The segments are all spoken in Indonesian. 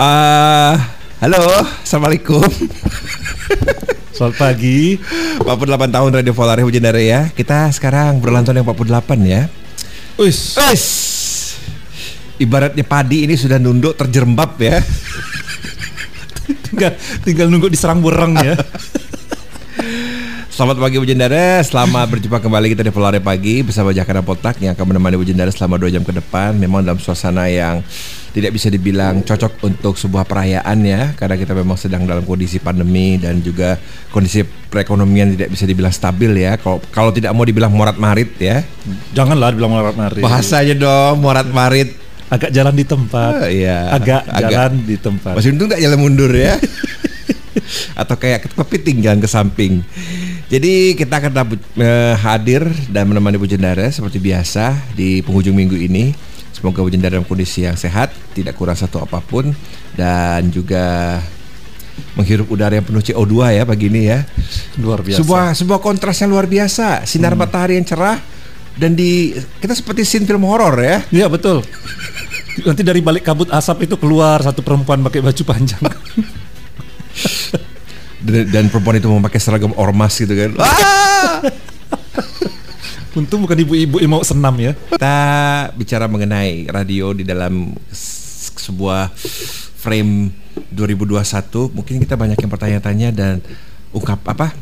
Uh, halo, assalamualaikum. Selamat pagi. 48 tahun Radio Volare Hujan ya. Kita sekarang berlantun yang 48 ya. Wis. Wis. Ibaratnya padi ini sudah nunduk terjerembab ya. tinggal tinggal nunggu diserang burung ya. Selamat pagi Bujendara, selamat berjumpa kembali kita di Volare Pagi bersama Jakarta Potak yang akan menemani Bujendara selama 2 jam ke depan Memang dalam suasana yang tidak bisa dibilang cocok untuk sebuah perayaan ya Karena kita memang sedang dalam kondisi pandemi dan juga kondisi perekonomian tidak bisa dibilang stabil ya. Kalau kalau tidak mau dibilang morat marit ya. Janganlah dibilang morat marit. Bahasanya dong morat marit. Agak jalan di tempat. Oh, iya. Agak, agak. jalan di tempat. Masih untung tak jalan mundur ya. Atau kayak kepiting jalan ke samping. Jadi kita akan uh, hadir dan menemani Bu Jendara seperti biasa di penghujung minggu ini. Semoga Bu Jendara dalam kondisi yang sehat, tidak kurang satu apa pun dan juga menghirup udara yang penuh CO2 ya pagi ini ya. Luar biasa. Sebuah sebuah kontras yang luar biasa, sinar hmm. matahari yang cerah dan di kita seperti scene film horor ya. Iya betul. Nanti dari balik kabut asap itu keluar satu perempuan pakai baju panjang. dan, dan perempuan itu memakai seragam ormas gitu kan. Ah! Untung bukan ibu-ibu yang mau senam ya. Kita bicara mengenai radio di dalam sebuah frame 2021. Mungkin kita banyak yang bertanya-tanya dan ungkap apa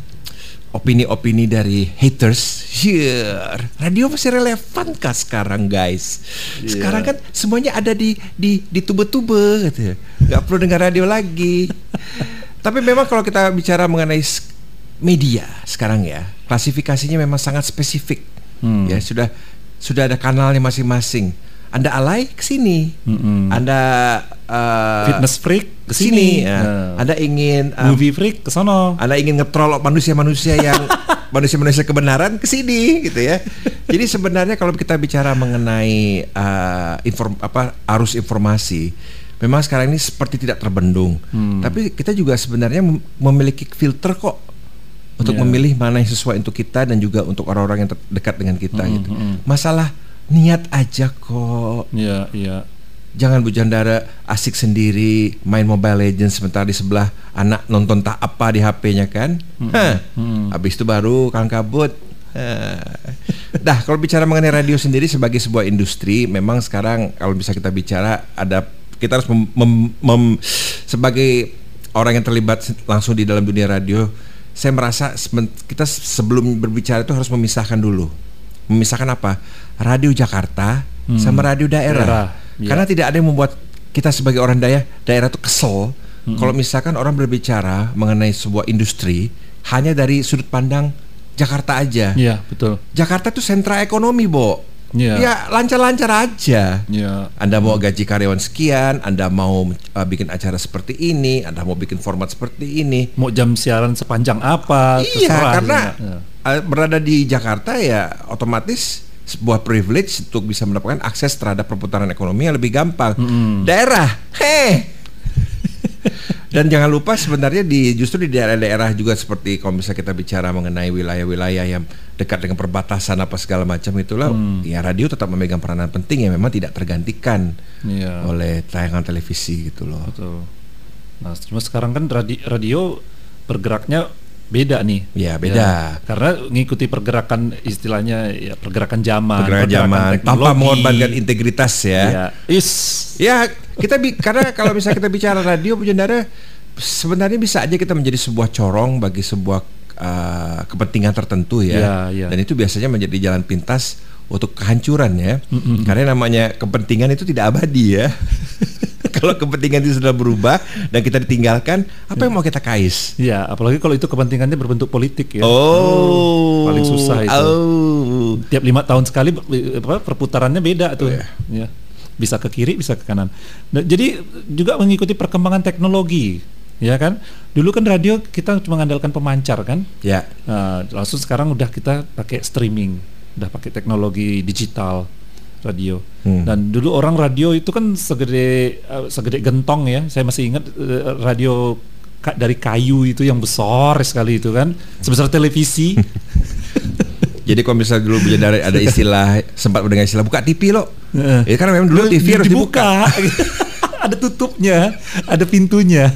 opini-opini dari haters. Yeah, radio masih relevan kah sekarang guys? Yeah. Sekarang kan semuanya ada di di di tube-tube gitu. Gak perlu dengar radio lagi. Tapi memang kalau kita bicara mengenai media sekarang ya, klasifikasinya memang sangat spesifik. Hmm. Ya sudah sudah ada kanalnya masing-masing. Anda alay ke sini. Hmm. Anda uh, fitness freak ke sini. Ya. Uh. Anda ingin um, movie freak ke sono. Anda ingin ngetrol manusia-manusia yang manusia-manusia kebenaran ke sini gitu ya. Jadi sebenarnya kalau kita bicara mengenai uh, inform apa arus informasi memang sekarang ini seperti tidak terbendung. Hmm. Tapi kita juga sebenarnya memiliki filter kok untuk yeah. memilih mana yang sesuai untuk kita dan juga untuk orang-orang yang dekat dengan kita hmm, gitu. Hmm. Masalah niat aja kok. Iya, yeah, iya. Yeah. Jangan Bu Jandara asik sendiri main Mobile Legends sebentar di sebelah anak nonton tak apa di HP-nya kan. Hmm, Hah. Hmm. Habis itu baru kang kabut. Dah kalau bicara mengenai radio sendiri sebagai sebuah industri, memang sekarang kalau bisa kita bicara ada kita harus mem, mem, mem, sebagai orang yang terlibat langsung di dalam dunia radio saya merasa kita sebelum berbicara itu harus memisahkan dulu memisahkan apa radio Jakarta hmm. sama radio daerah, daerah ya. karena tidak ada yang membuat kita sebagai orang daerah daerah itu kesel hmm. kalau misalkan orang berbicara mengenai sebuah industri hanya dari sudut pandang Jakarta aja. Iya, betul. Jakarta itu sentra ekonomi, Bo. Yeah. Ya lancar-lancar aja. Yeah. Anda mau gaji karyawan sekian, Anda mau uh, bikin acara seperti ini, Anda mau bikin format seperti ini. Mau jam siaran sepanjang apa? Iya, karena ya. uh, berada di Jakarta ya otomatis sebuah privilege untuk bisa mendapatkan akses terhadap perputaran ekonomi yang lebih gampang. Mm -hmm. Daerah, heh dan jangan lupa sebenarnya di justru di daerah-daerah juga seperti kalau misalnya kita bicara mengenai wilayah-wilayah yang dekat dengan perbatasan apa segala macam itulah hmm. ya radio tetap memegang peranan penting yang memang tidak tergantikan yeah. oleh tayangan televisi gitu loh. Betul. Nah, cuma sekarang kan radio, radio bergeraknya beda nih. Ya beda. Ya, karena ngikuti pergerakan istilahnya ya pergerakan zaman. Pergerakan, zaman tanpa mengorbankan integritas ya. Ya. Is. Ya kita bi karena kalau misalnya kita bicara radio penjara sebenarnya bisa aja kita menjadi sebuah corong bagi sebuah uh, kepentingan tertentu ya. ya, ya. Dan itu biasanya menjadi jalan pintas untuk kehancuran ya. Mm -mm. Karena namanya kepentingan itu tidak abadi ya. kalau kepentingan itu sudah berubah dan kita ditinggalkan, apa yang mau kita kais? Ya, apalagi kalau itu kepentingannya berbentuk politik ya. Oh, paling susah itu. Oh. Tiap lima tahun sekali apa, perputarannya beda tuh. Oh, ya. ya. Bisa ke kiri, bisa ke kanan. Nah, jadi juga mengikuti perkembangan teknologi ya kan dulu kan radio kita cuma mengandalkan pemancar kan ya nah, langsung sekarang udah kita pakai streaming udah pakai teknologi digital radio. Hmm. Dan dulu orang radio itu kan segede uh, segede gentong ya. Saya masih ingat uh, radio ka dari kayu itu yang besar sekali itu kan, sebesar televisi. Jadi kalau misalnya dulu dari ada istilah sempat mendengar istilah buka TV lo, uh, ya karena memang dulu TV harus dibuka. ada tutupnya, ada pintunya.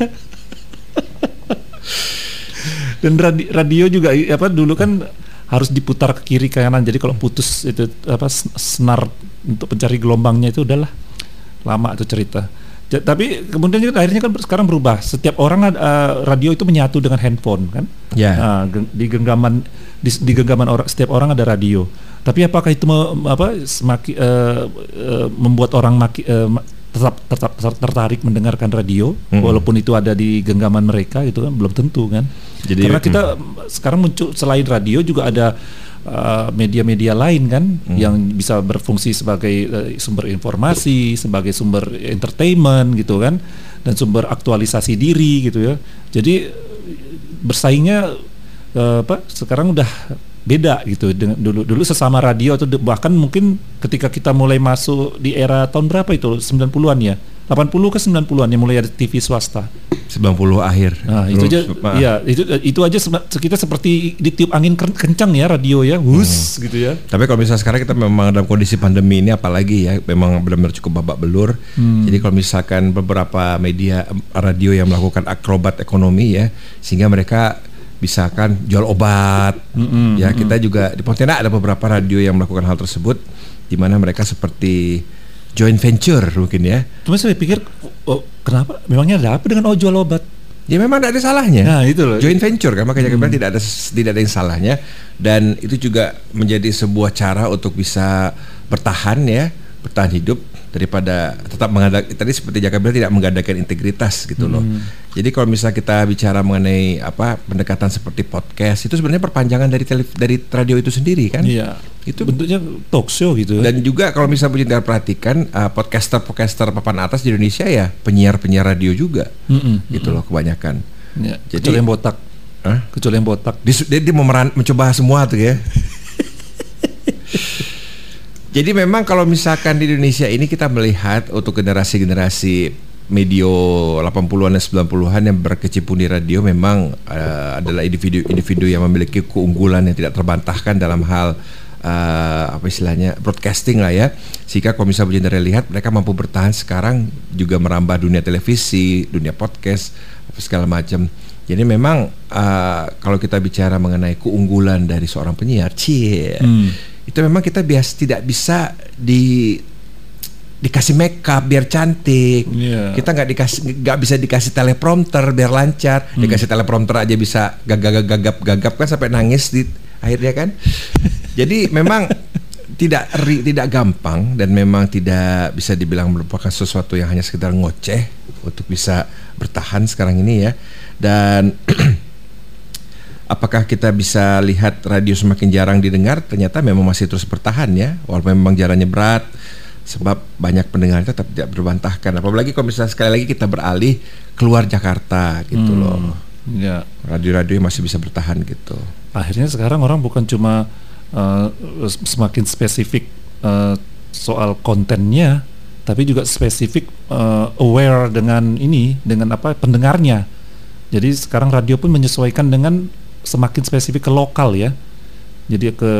Dan radi, radio juga apa dulu kan harus diputar ke kiri ke kanan. Jadi kalau putus itu apa senar untuk pencari gelombangnya itu udahlah lama itu cerita. J tapi kemudian juga akhirnya kan sekarang berubah. Setiap orang uh, radio itu menyatu dengan handphone kan. Ya. Yeah. Uh, di genggaman di, di genggaman orang setiap orang ada radio. Tapi apakah itu me, apa semakin uh, uh, membuat orang maki, uh, tetap tetap tertarik mendengarkan radio hmm. walaupun itu ada di genggaman mereka itu kan belum tentu kan. Jadi karena kita hmm. sekarang muncul selain radio juga ada media-media uh, lain kan hmm. yang bisa berfungsi sebagai uh, sumber informasi, sebagai sumber entertainment gitu kan dan sumber aktualisasi diri gitu ya. Jadi bersaingnya uh, apa sekarang udah beda gitu dengan dulu dulu sesama radio atau bahkan mungkin ketika kita mulai masuk di era tahun berapa itu? 90-an ya? 80 ke 90-an yang mulai ada TV swasta? 90 akhir. Nah itu aja ya itu itu aja kita seperti ditiup angin kencang ya radio ya hus hmm. gitu ya. Tapi kalau misalnya sekarang kita memang dalam kondisi pandemi ini apalagi ya memang benar-benar cukup babak belur. Hmm. jadi kalau misalkan beberapa media radio yang melakukan akrobat ekonomi ya sehingga mereka bisa kan jual obat. Mm -hmm, ya kita juga di Pontianak ada beberapa radio yang melakukan hal tersebut di mana mereka seperti joint venture mungkin ya. Cuma saya pikir oh, kenapa memangnya ada apa dengan oh jual obat? Ya memang tidak ada salahnya. Nah, itu loh. Joint venture kan makanya hmm. tidak ada tidak ada yang salahnya dan itu juga menjadi sebuah cara untuk bisa bertahan ya, bertahan hidup daripada tetap mengadak tadi seperti Jaka bilang tidak mengadakan integritas gitu loh. Hmm. Jadi kalau misalnya kita bicara mengenai apa pendekatan seperti podcast itu sebenarnya perpanjangan dari tele, dari radio itu sendiri kan? Iya. Itu bentuknya talk show gitu. Dan juga kalau misalnya punya perhatikan uh, podcaster-podcaster papan atas di Indonesia ya penyiar-penyiar radio juga. Mm -mm, gitu mm loh kebanyakan. Ya, Jadi kecuali yang botak. Huh? Kecuali yang botak. Dia, dia, dia mencoba semua tuh ya. Jadi memang kalau misalkan di Indonesia ini kita melihat untuk generasi-generasi medio 80-an dan 90-an yang berkecimpung di radio memang uh, adalah individu-individu yang memiliki keunggulan yang tidak terbantahkan dalam hal uh, apa istilahnya broadcasting lah ya. Sehingga kalau misalnya Bujendra lihat mereka mampu bertahan sekarang juga merambah dunia televisi, dunia podcast, apa segala macam. Jadi memang uh, kalau kita bicara mengenai keunggulan dari seorang penyiar, cie. Hmm itu memang kita bias tidak bisa di dikasih makeup biar cantik. Yeah. Kita nggak dikasih nggak bisa dikasih teleprompter biar lancar. Hmm. Dikasih teleprompter aja bisa gagap gagap gagap kan sampai nangis di akhirnya kan. Jadi memang tidak ri, tidak gampang dan memang tidak bisa dibilang merupakan sesuatu yang hanya sekedar ngoceh untuk bisa bertahan sekarang ini ya. Dan apakah kita bisa lihat radio semakin jarang didengar? Ternyata memang masih terus bertahan ya. Walaupun memang jalannya berat sebab banyak pendengar tetap tidak berbantahkan apalagi kalau misalnya sekali lagi kita beralih keluar Jakarta gitu hmm, loh. Ya. Radio-radio masih bisa bertahan gitu. Akhirnya sekarang orang bukan cuma uh, semakin spesifik uh, soal kontennya tapi juga spesifik uh, aware dengan ini dengan apa pendengarnya. Jadi sekarang radio pun menyesuaikan dengan semakin spesifik ke lokal ya. Jadi ke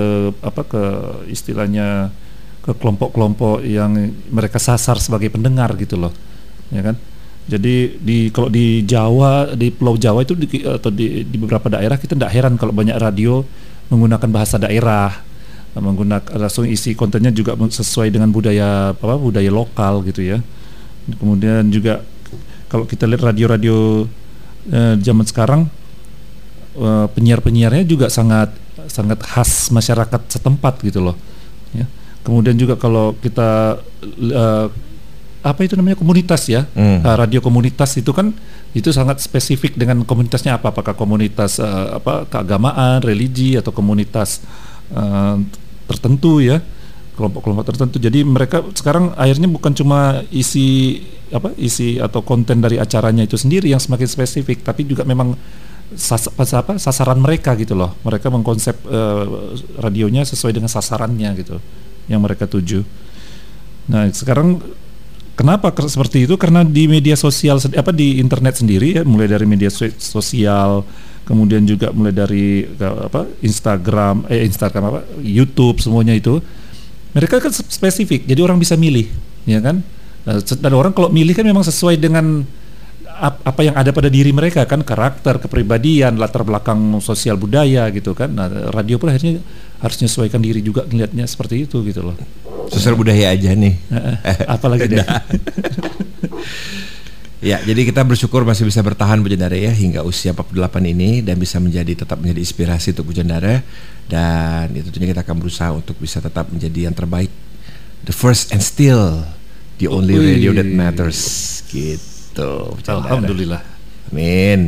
apa ke istilahnya ke kelompok-kelompok yang mereka sasar sebagai pendengar gitu loh. Ya kan? Jadi di kalau di Jawa di Pulau Jawa itu di, atau di, di beberapa daerah kita tidak heran kalau banyak radio menggunakan bahasa daerah, menggunakan langsung isi kontennya juga sesuai dengan budaya apa budaya lokal gitu ya. Kemudian juga kalau kita lihat radio-radio eh, zaman sekarang uh, penyiar-penyiarnya juga sangat sangat khas masyarakat setempat gitu loh. Ya. Kemudian juga kalau kita uh, apa itu namanya komunitas ya, hmm. uh, radio komunitas itu kan itu sangat spesifik dengan komunitasnya apa? Apakah komunitas uh, apa keagamaan, religi atau komunitas uh, tertentu ya? kelompok-kelompok tertentu. Jadi mereka sekarang akhirnya bukan cuma isi apa isi atau konten dari acaranya itu sendiri yang semakin spesifik, tapi juga memang sas, apa, sasaran mereka gitu loh. Mereka mengkonsep uh, radionya sesuai dengan sasarannya gitu yang mereka tuju. Nah, sekarang kenapa seperti itu? Karena di media sosial apa di internet sendiri ya, mulai dari media sosial, kemudian juga mulai dari apa Instagram, eh Instagram apa, YouTube semuanya itu mereka kan spesifik. Jadi orang bisa milih, ya kan? Nah, dan orang kalau milih kan memang sesuai dengan apa yang ada pada diri mereka kan karakter, kepribadian, latar belakang sosial budaya gitu kan. Nah, radio pun akhirnya harus menyesuaikan diri juga ngelihatnya seperti itu gitu loh. Sosial budaya aja nih. Apalagi deh. Ya, jadi kita bersyukur masih bisa bertahan Bu Jendara ya hingga usia 48 ini dan bisa menjadi tetap menjadi inspirasi untuk Bu Jendara dan itu tentunya kita akan berusaha untuk bisa tetap menjadi yang terbaik. The first and still the only radio that matters gitu. Bu Jendara. Alhamdulillah. Amin.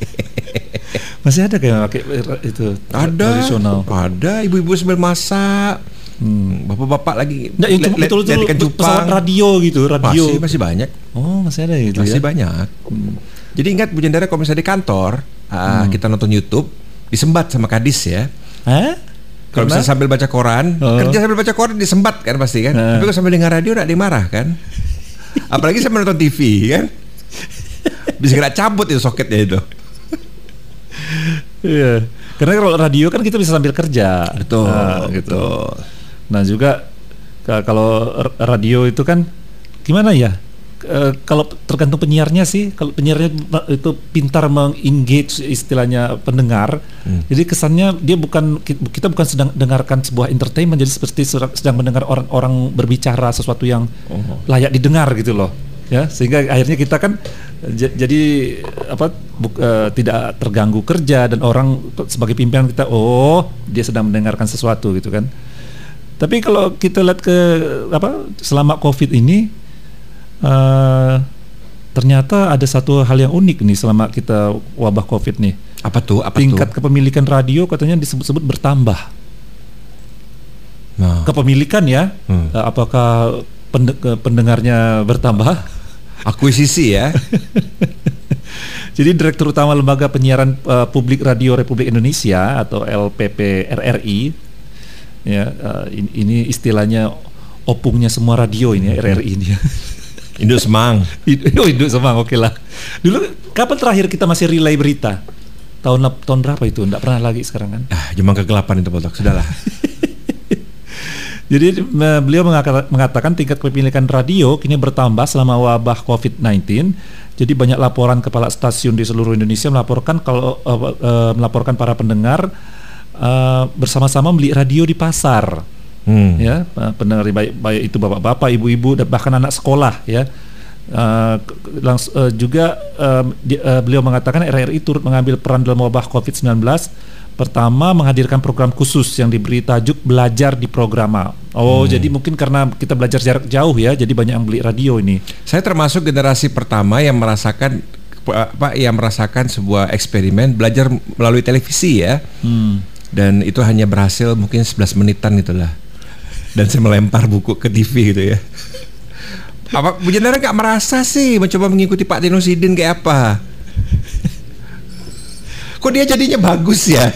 Masih ada kayak pakai itu Ada. tradisional. Ada ibu-ibu sambil masak. Hmm, bapak-bapak lagi Nah, yang cuma betul lihat betul ikan cupang. pesawat radio gitu, radio. Masih masih banyak. Oh, masih ada gitu Masih ya. banyak. Jadi ingat Bu Jendara kalau misalnya di kantor ah, Hmm. kita nonton YouTube disembat sama kadis ya. Hah? Kalau misalnya sambil baca koran, Oh. kerja sambil baca koran disembat kan pasti kan. Nah. Tapi kalau sambil dengar radio tidak ada yang marah kan. Apalagi sambil nonton TV kan. Bisa kena cabut itu soketnya itu. Iya. Karena kalau radio kan kita bisa sambil kerja. Betul, Nah, gitu. betul. Nah, juga ka- kalau radio itu kan gimana ya? E, kalau tergantung penyiarnya sih, kalau penyiarnya itu pintar mengengage istilahnya pendengar, Hmm. jadi kesannya dia bukan ki- kita bukan sedang dengarkan sebuah entertainment, jadi seperti sedang mendengar orang-orang berbicara sesuatu yang Oh. layak didengar gitu loh, ya sehingga akhirnya kita kan jadi apa buk- eh, tidak terganggu kerja dan orang sebagai pimpinan kita oh dia sedang mendengarkan sesuatu gitu kan. Tapi kalau kita lihat ke apa selama COVID ini eh, ternyata ada satu hal yang unik nih selama kita wabah COVID nih. Apa tuh? Apa Tingkat tuh? kepemilikan radio katanya disebut-sebut bertambah. Nah, Kepemilikan ya, Hmm. eh, apakah pende- pendengarnya bertambah? akuisisi ya. Jadi Direktur Utama Lembaga Penyiaran eh, Publik Radio Republik Indonesia atau LPP RRI ya eh, ini, ini istilahnya opungnya semua radio ini ya, RRI ini. Induk Semang. oh hidup semang oke lah. Dulu kapan terakhir kita masih relay berita? Tahun tahun berapa itu? Enggak pernah lagi sekarang kan? Ah, jemang kegelapan itu botak. Sudahlah. Jadi beliau mengatakan tingkat kepemilikan radio kini bertambah selama wabah COVID-19. Jadi banyak laporan kepala stasiun di seluruh Indonesia melaporkan kalau eh, eh, melaporkan para pendengar eh, bersama-sama beli radio di pasar. Hmm. Ya, pendengar baik, baik itu bapak-bapak, ibu-ibu dan bahkan anak sekolah ya. Ke- langs- eh, juga eh, di- eh, beliau mengatakan RRI turut mengambil peran dalam wabah COVID-19. Pertama menghadirkan program khusus yang diberi tajuk belajar di programa. Oh, jadi mungkin karena kita belajar jarak jauh ya, jadi banyak yang beli radio ini. Saya termasuk generasi pertama yang merasakan apa yang merasakan sebuah eksperimen belajar melalui televisi ya. Hmm. Dan itu hanya berhasil mungkin 11 menitan itulah. Dan saya melempar buku ke TV gitu ya. Apa Bu Jendara nggak merasa sih mencoba mengikuti Pak Tino Sidin kayak apa? Kok dia jadinya bagus ya?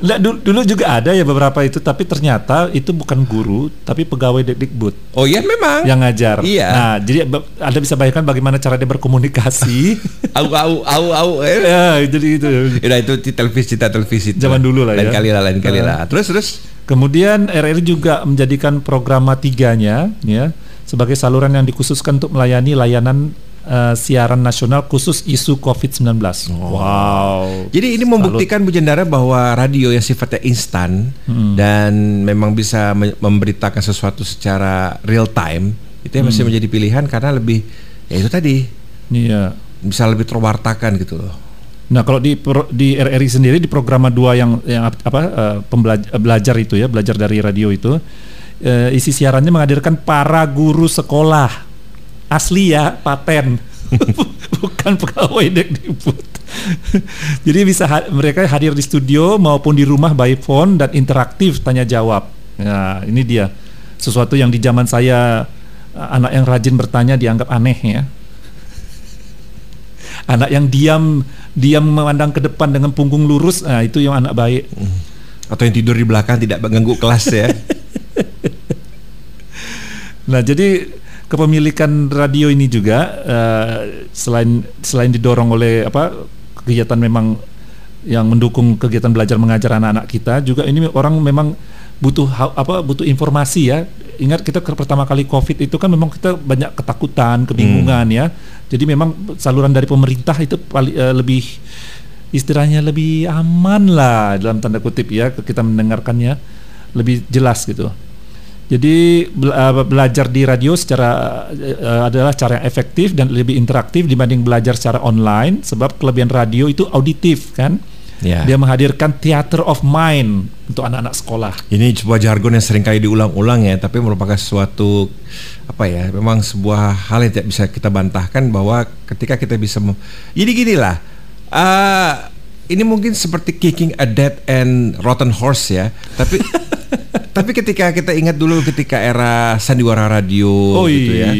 Nggak, dulu, dulu juga ada ya beberapa itu, tapi ternyata itu bukan guru, tapi pegawai Dikbud. Oh iya memang. yang ngajar. Iya. Nah, jadi Anda bisa bayangkan bagaimana cara dia berkomunikasi. Au au au au. Eh. ya, jadi itu. Udah itu di televisi cerita televisi. Zaman dulu lah lain ya. kali lah, lain kali Nah. lah. Terus terus. Kemudian RRI juga menjadikan program tiganya ya sebagai saluran yang dikhususkan untuk melayani layanan eh, siaran nasional khusus isu COVID-19. Wow. Jadi ini membuktikan Bu Jendara bahwa radio yang sifatnya instan Hmm. dan memang bisa me- memberitakan sesuatu secara real time itu yang Hmm. masih menjadi pilihan karena lebih ya itu tadi Iya. bisa lebih terwartakan gitu loh. Nah, kalau di di RRI sendiri di program dua yang yang ap- apa eh, pembelajar belajar itu ya, belajar dari radio itu eh, isi siarannya menghadirkan para guru sekolah asli ya, paten. Bukan pegawai Dikbud. Jadi bisa ha- mereka hadir di studio maupun di rumah by phone dan interaktif tanya jawab. Nah, ini dia sesuatu yang di zaman saya eh, anak yang rajin bertanya dianggap aneh ya. Anak yang diam diam memandang ke depan dengan punggung lurus, nah itu yang anak baik. Atau yang tidur di belakang tidak mengganggu kelas ya. Nah, jadi kepemilikan radio ini juga eh, selain selain didorong oleh apa kegiatan memang yang mendukung kegiatan belajar mengajar anak-anak kita, juga ini orang memang butuh apa butuh informasi ya ingat kita ke- pertama kali COVID itu kan memang kita banyak ketakutan, kebingungan Hmm. ya. Jadi memang saluran dari pemerintah itu paling eh, lebih istilahnya lebih aman lah dalam tanda kutip ya kita mendengarkannya lebih jelas gitu. Jadi eh, belajar di radio secara eh, adalah cara yang efektif dan lebih interaktif dibanding belajar secara online sebab kelebihan radio itu auditif kan. Ya. Dia menghadirkan theater of mind untuk anak-anak sekolah. Ini sebuah jargon yang sering kali diulang-ulang ya, tapi merupakan suatu apa ya, memang sebuah hal yang tidak bisa kita bantahkan bahwa ketika kita bisa, jadi gini lah, ah, ini mungkin seperti kicking a dead and rotten horse ya, tapi tapi ketika kita ingat dulu ketika era sandiwara radio gitu ya,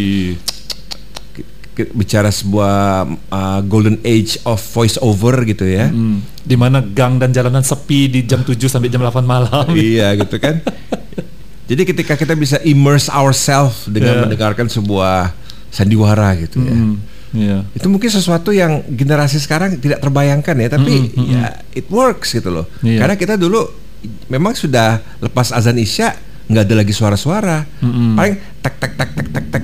bicara sebuah ah, golden age of voice over gitu ya. Hmm, di mana gang dan jalanan sepi di jam 7 sampai jam 8 malam. iya gitu kan. Jadi ketika kita bisa immerse ourselves dengan Yeah. mendengarkan sebuah sandiwara gitu ya. Hmm, iya. Itu mungkin sesuatu yang generasi sekarang tidak terbayangkan ya, tapi Mm, mm, ya it works gitu loh. Iya. Karena kita dulu memang sudah lepas azan Isya nggak ada lagi suara-suara. Mm-mm. Paling tak tak tak tak tak tak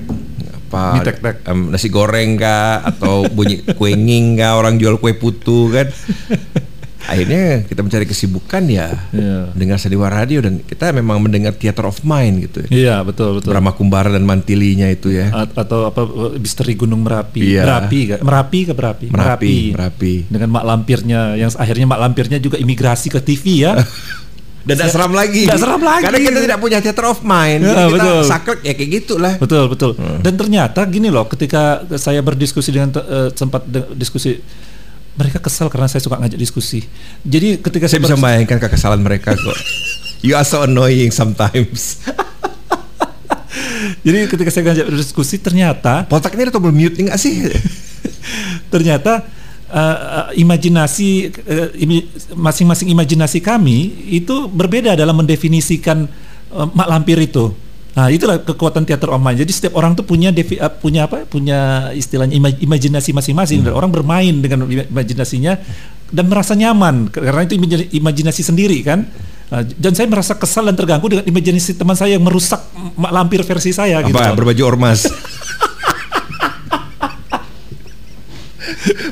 apa tek-tek. em, nasi goreng kah atau bunyi kue nging kah orang jual kue putu kan. Akhirnya kita mencari kesibukan ya Iya. dengar sandiwara radio dan kita memang mendengar theater of mind gitu. ya. Iya, betul betul. Brahma Kumbara dan Mantilinya itu ya. A- atau apa misteri Gunung Merapi. Iya. Merapi kan? Merapi ke Merapi? Merapi, Merapi. Dengan mak lampirnya yang akhirnya mak lampirnya juga imigrasi ke TV ya. Dan tidak seram lagi. Tidak seram lagi. Karena kita tidak punya theater of mind. Ya, Jadi kita betul. saklek ya kayak gitulah. betul betul. Hmm. Dan ternyata gini loh, ketika saya berdiskusi dengan eh, sempat de- diskusi mereka kesal karena saya suka ngajak diskusi. Jadi ketika Saya saya, bisa membayangkan kekesalan mereka kok. You are so annoying sometimes. jadi ketika saya ngajak diskusi ternyata Potak ini ada tombol mute nggak sih? ternyata uh, imajinasi uh, imi- masing-masing imajinasi kami itu berbeda dalam mendefinisikan uh, mak lampir itu. Nah, itulah kekuatan teater of mind. Jadi setiap orang tuh punya defi, uh, punya apa? Punya istilahnya ima- imajinasi masing-masing dan orang bermain dengan ima- imajinasinya dan merasa nyaman karena itu imaj- imajinasi sendiri kan. Uh, dan saya merasa kesal dan terganggu dengan imajinasi teman saya yang merusak mak lampir versi saya gitu. Apa? loh. Berbaju ormas.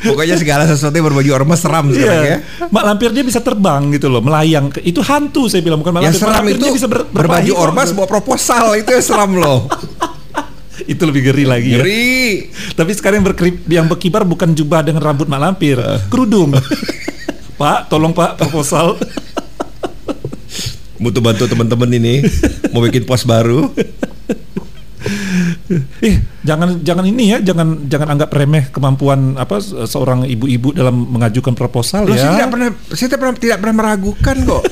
Pokoknya segala sesuatu yang berbaju ormas seram sekarang ya. Mak lampir dia bisa terbang gitu loh, melayang. Itu hantu saya bilang bukan mak Yang lampir. Seram itu dia bisa ber- berbaju ormas bawa proposal itu yang seram loh. Itu lebih ngeri lagi ya. Tapi sekarang yang, berkerip, yang berkibar bukan jubah dengan rambut mak lampir, Eh. kerudung. Pak, tolong Pak proposal. Butuh bantu teman-teman ini mau bikin pos baru. Eh, jangan jangan ini ya, jangan jangan anggap remeh kemampuan apa se- seorang ibu-ibu dalam mengajukan proposal Loh, ya. saya tidak pernah saya tidak pernah tidak pernah meragukan kok.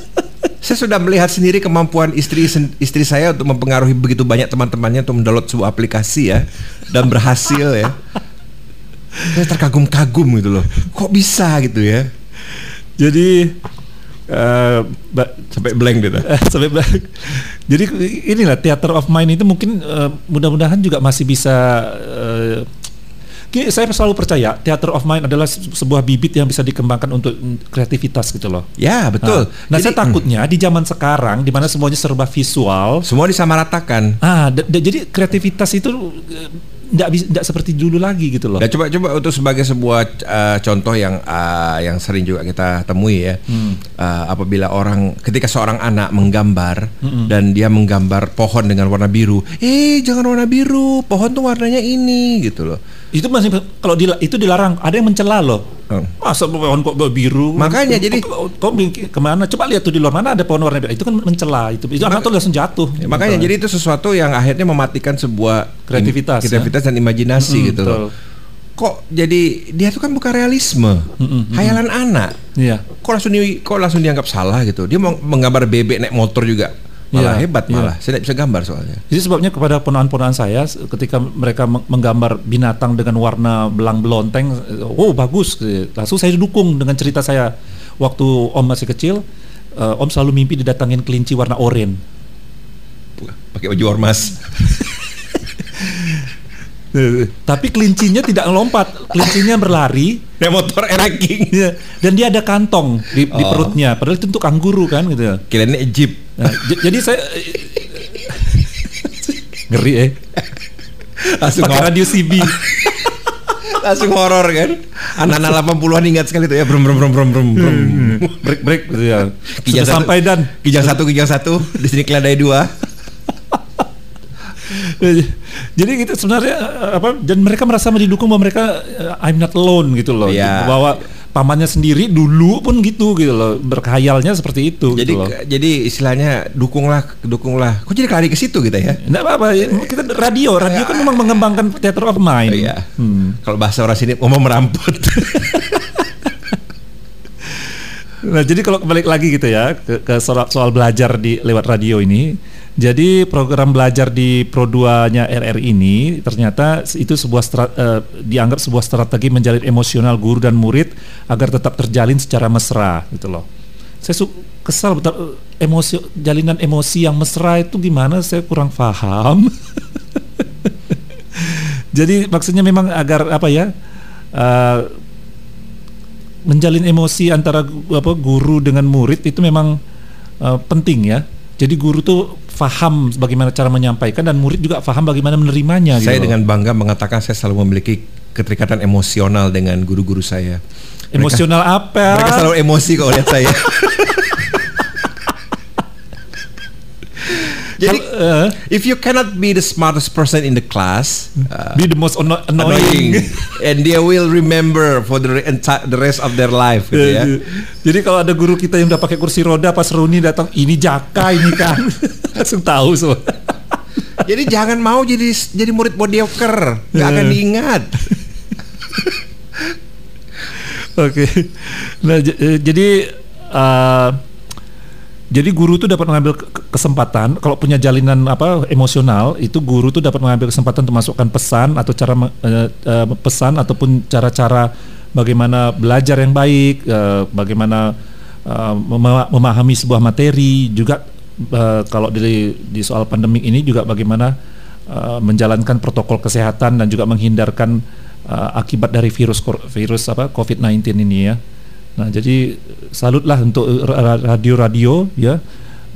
saya sudah melihat sendiri kemampuan istri istri saya untuk mempengaruhi begitu banyak teman-temannya untuk mendownload sebuah aplikasi ya dan berhasil ya. Saya terkagum-kagum gitu loh. Kok bisa gitu ya? Jadi eh, Sampai blank gitu. Sampai blank. Jadi inilah theater of mind itu mungkin eh, mudah-mudahan juga masih bisa gini, saya selalu percaya theater of mind adalah se- sebuah bibit yang bisa dikembangkan untuk kreativitas gitu loh. Ya, betul. Nah, Jadi, saya takutnya di zaman sekarang di mana semuanya serba visual, semua disamaratakan. ah jadi kreativitas itu tidak bisa tidak seperti dulu lagi gitu loh. Nah, coba coba untuk sebagai sebuah uh, contoh yang uh, yang sering juga kita temui ya, Uh, apabila orang ketika seorang anak menggambar dan dia menggambar pohon dengan warna biru, eh jangan warna biru, pohon tuh warnanya ini gitu loh. Itu masih kalau itu dilarang, ada yang mencela loh. Hmm. Masa pohon kok biru? Makanya, jadi- kau mingki- ke mana? Coba lihat tuh di luar mana ada pohon warna biru. Itu kan mencela itu. Itu anak tuh langsung jatuh. Ya, makanya jadi itu sesuatu yang akhirnya mematikan sebuah Kreativitas, kreativitas dan imajinasi Mm, gitu betul. loh. Kok jadi dia tuh kan bukan realisme, hayalan anak. Iya. Kok langsung di, kok langsung dianggap salah gitu. Dia mau menggambar bebek naik motor juga. Malah Iya, hebat iya. malah. Saya tidak bisa gambar soalnya. Jadi sebabnya kepada ponakan-ponakan saya ketika mereka meng- menggambar binatang dengan warna belang belonteng, eh, oh bagus. Langsung saya dukung dengan cerita saya waktu Om masih kecil, eh, Om selalu mimpi didatangin kelinci warna oranye. Pakai baju ormas. Tapi kelincinya tidak melompat, kelincinya berlari. Naik motor ranking. Iya. Dan dia ada kantong di, di Oh. perutnya, padahal itu untuk kanguru kan gitu. Kirain jeep. Nah, jadi saya Ngeri eh. Langsung Pakai horor, radio CB. langsung horor kan. Anak-anak 80-an ingat sekali tuh ya brum brum brum brum brum. brum. break break gitu ya. Kijang satu- sampai dan Kijang satu, kijang satu, di sini keledai dua. jadi gitu sebenarnya eh, apa dan mereka merasa didukung bahwa mereka eh, I'm not alone gitu loh. Iya. Bahwa pamannya sendiri dulu pun gitu gitu loh. Berkhayalnya seperti itu Jadi gitu loh. jadi istilahnya dukunglah, dukunglah. Kok jadi lari ke situ kita ya? Enggak apa-apa, ya, kita radio, radio kan memang mengembangkan theater of mind. Iya. Hmm. Kalau bahasa orang sini ngomong meramput. Nah, jadi kalau kembali lagi gitu ya ke, ke soal, soal belajar di lewat radio ini. Jadi program belajar di Pro 2-nya RRI ini ternyata itu sebuah stra- eh, dianggap sebuah strategi menjalin emosional guru dan murid agar tetap terjalin secara mesra gitu loh. Saya su- kesal betul eh, emosi jalinan emosi yang mesra itu gimana saya kurang paham. Jadi maksudnya memang agar apa ya? eh, menjalin emosi antara apa guru dengan murid itu memang uh, penting ya. Jadi guru tuh faham bagaimana cara menyampaikan dan murid juga faham bagaimana menerimanya. saya gitu dengan bangga mengatakan saya selalu memiliki keterikatan emosional dengan guru-guru saya. Mereka- emosional apa? Mereka selalu emosi kalau lihat saya. Jadi Eh, if you cannot be the smartest person in the class, uh, be the most anno- annoying, annoying. and they will remember for the the rest of their life gitu ya. Jadi kalau ada guru kita yang udah pakai kursi roda pas Runi datang, ini Jaka ini kan, langsung tahu semua. Jadi jangan mau jadi jadi murid mediocre, nggak akan Eh. diingat. Oke. Nah, j- eh, jadi eh, jadi guru tuh dapat mengambil ke- ke- kesempatan kalau punya jalinan apa emosional itu guru tuh dapat mengambil kesempatan untuk masukkan pesan atau cara eh, eh, pesan ataupun cara-cara bagaimana belajar yang baik, eh, bagaimana mema- memahami sebuah materi juga eh, kalau di di soal pandemik ini juga bagaimana eh, menjalankan protokol kesehatan dan juga menghindarkan eh, akibat dari virus virus apa COVID-19 ini ya. Nah, jadi salutlah untuk ra- radio-radio ya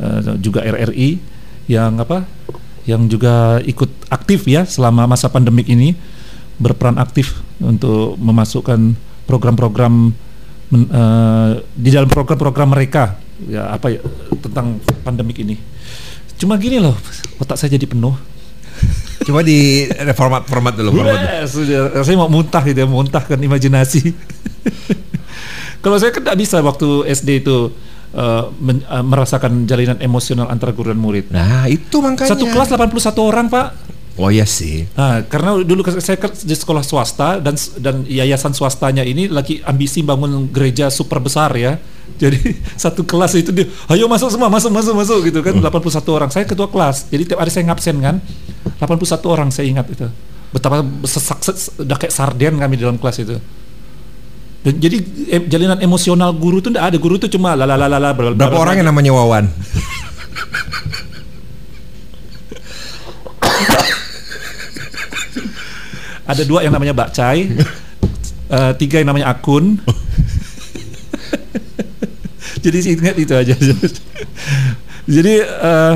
eh, juga RRI yang apa yang juga ikut aktif ya selama masa pandemik ini berperan aktif untuk memasukkan program-program eh, di dalam program-program mereka ya apa ya tentang pandemik ini. Cuma gini loh, otak saya jadi penuh. Coba di reformat format dulu. Format sudah, saya mau muntah gitu ya, muntahkan imajinasi. Kalau saya kan tidak bisa waktu SD itu eh, men- eh, merasakan jalinan emosional antara guru dan murid. Nah itu makanya. Satu kelas 81 orang pak. Oh iya sih. Nah, karena dulu saya di sekolah swasta dan dan yayasan swastanya ini lagi ambisi bangun gereja super besar ya. Jadi satu kelas itu dia, ayo masuk semua, masuk, masuk, masuk gitu kan. 81 orang. Saya ketua kelas. Jadi tiap hari saya ngabsen kan. 81 orang saya ingat itu. Betapa sesak ses- udah kayak sarden kami di dalam kelas itu. Dan jadi eh, jalinan emosional guru tuh enggak ada. Guru tuh cuma lalalala Berapa orang yang namanya Wawan? ada dua yang namanya Bakcai, eh, tiga yang namanya Akun. jadi ingat itu aja. jadi eh,